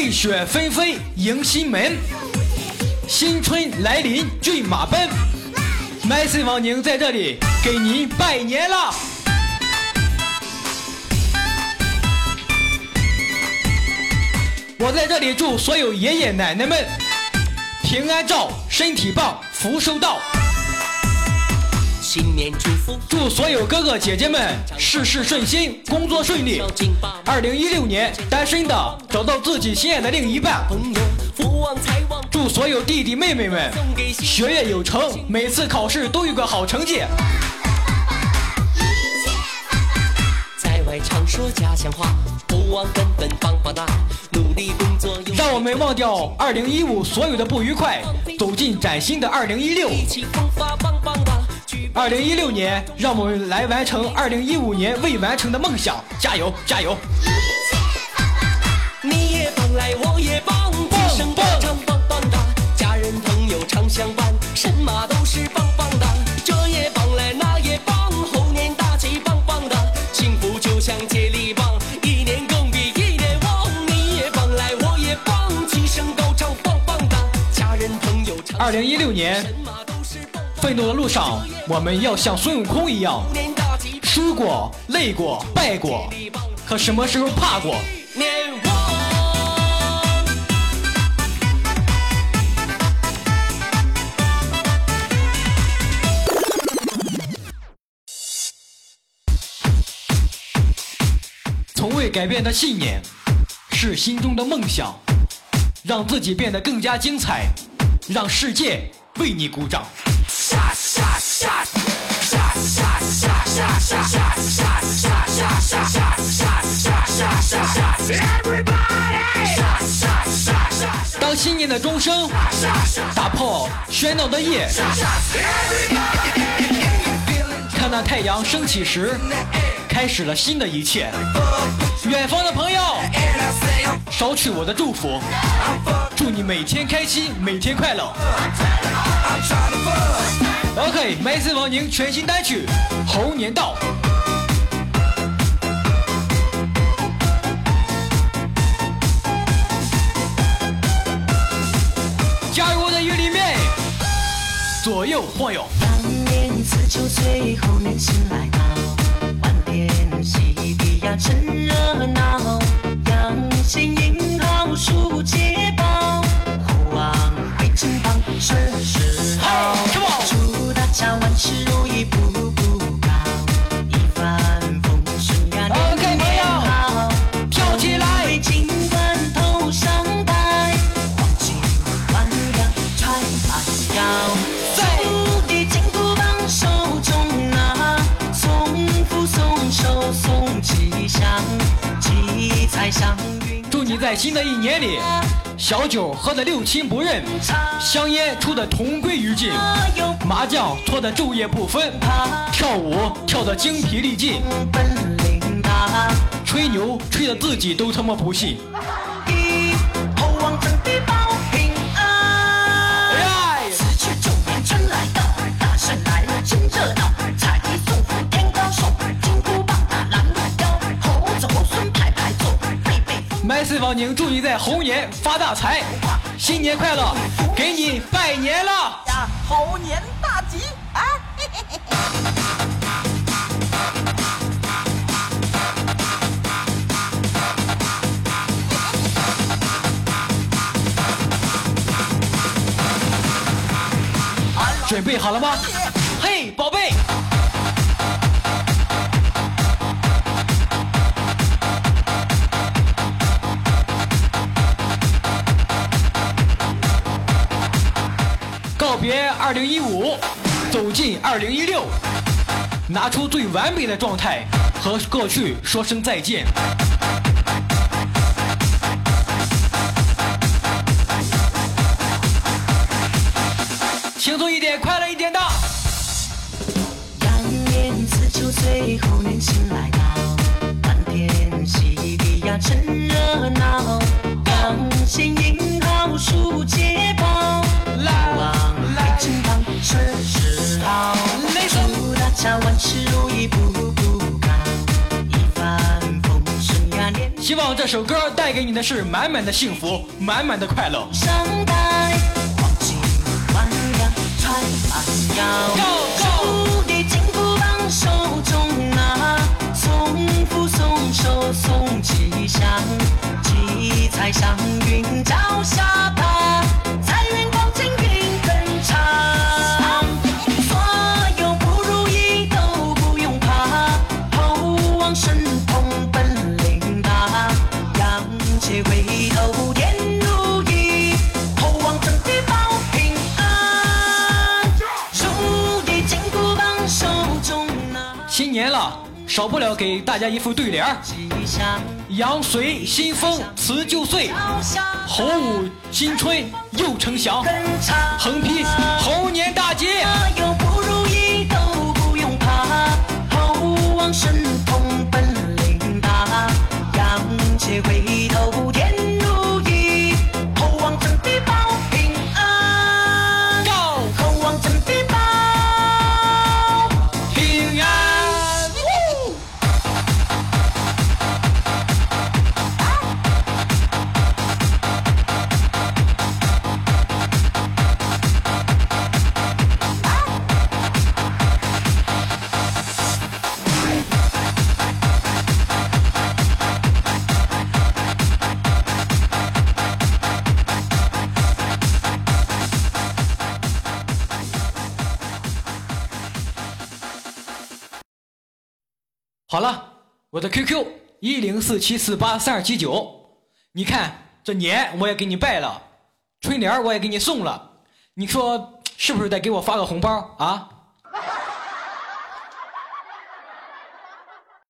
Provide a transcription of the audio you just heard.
瑞雪纷飞迎新门，新春来临骏马奔。麦穗王宁在这里给您拜年了。我在这里祝所有爷爷奶奶们平安照，身体棒，福寿到。新年祝福，祝所有哥哥姐姐们事事顺心，工作顺利。二零一六年，单身的找到自己心爱的另一半。祝所有弟弟妹妹们学业有成，每次考试都有个好成绩。在外常说家乡话，不忘根本棒棒哒，努力工作让我们忘掉二零一五所有的不愉快，走进崭新的二零一六。二零一六年，让我们来完成二零一五年未完成的梦想，加油加油！你也棒来我也棒，一声高唱棒棒哒，家人朋友常相伴，什么都是棒棒哒，这也棒来那也棒，猴年大吉棒棒哒，幸福就像接力棒，一年更比一年旺，你也棒来我也棒，齐声高唱棒棒哒，家人朋友常二零一六年什么都是棒棒奋斗的路上，我们要像孙悟空一样，输过、累过、败过，可什么时候怕过？从未改变的信念，是心中的梦想，让自己变得更加精彩，让世界为你鼓掌。当新年的钟声打破喧闹的夜，看那太阳升起时，开始了新的一切。远方的朋友，捎去我的祝福，祝你每天开心，每天快乐。OK，麦斯王宁全新单曲《猴年到》。加入我的乐里面，左右晃悠。当年辞旧岁，猴年新来到，欢天喜地呀福送吉祥，祥运。祝你在新的一年里，小酒喝得六亲不认，香烟抽得同归于尽，麻将搓得昼夜不分，跳舞跳得精疲力尽，吹牛吹得自己都他妈不信。风。麦斯王宁祝你在猴年发大财，新年快乐，给你拜年了。呀，猴年大吉啊！嘿嘿嘿嘿准备好了吗？嘿，宝贝。告别2015，走进2016，拿出最完美的状态，和过去说声再见。轻松一点，快乐一点的。羊年辞旧岁，猴年新来到，欢天喜地呀希望望这首歌带给你的是满满的幸福，满满的快乐。上台，黄金万两传满腰，竹叶金箍棒手中拿，送福送寿送吉祥，七彩祥新年了，少不了给大家一副对联儿：羊随新风辞旧岁，猴舞新春又呈祥，横批好了，我的 QQ 一零四七四八三二七九，你看这年我也给你拜了，春联我也给你送了，你说是不是得给我发个红包？啊？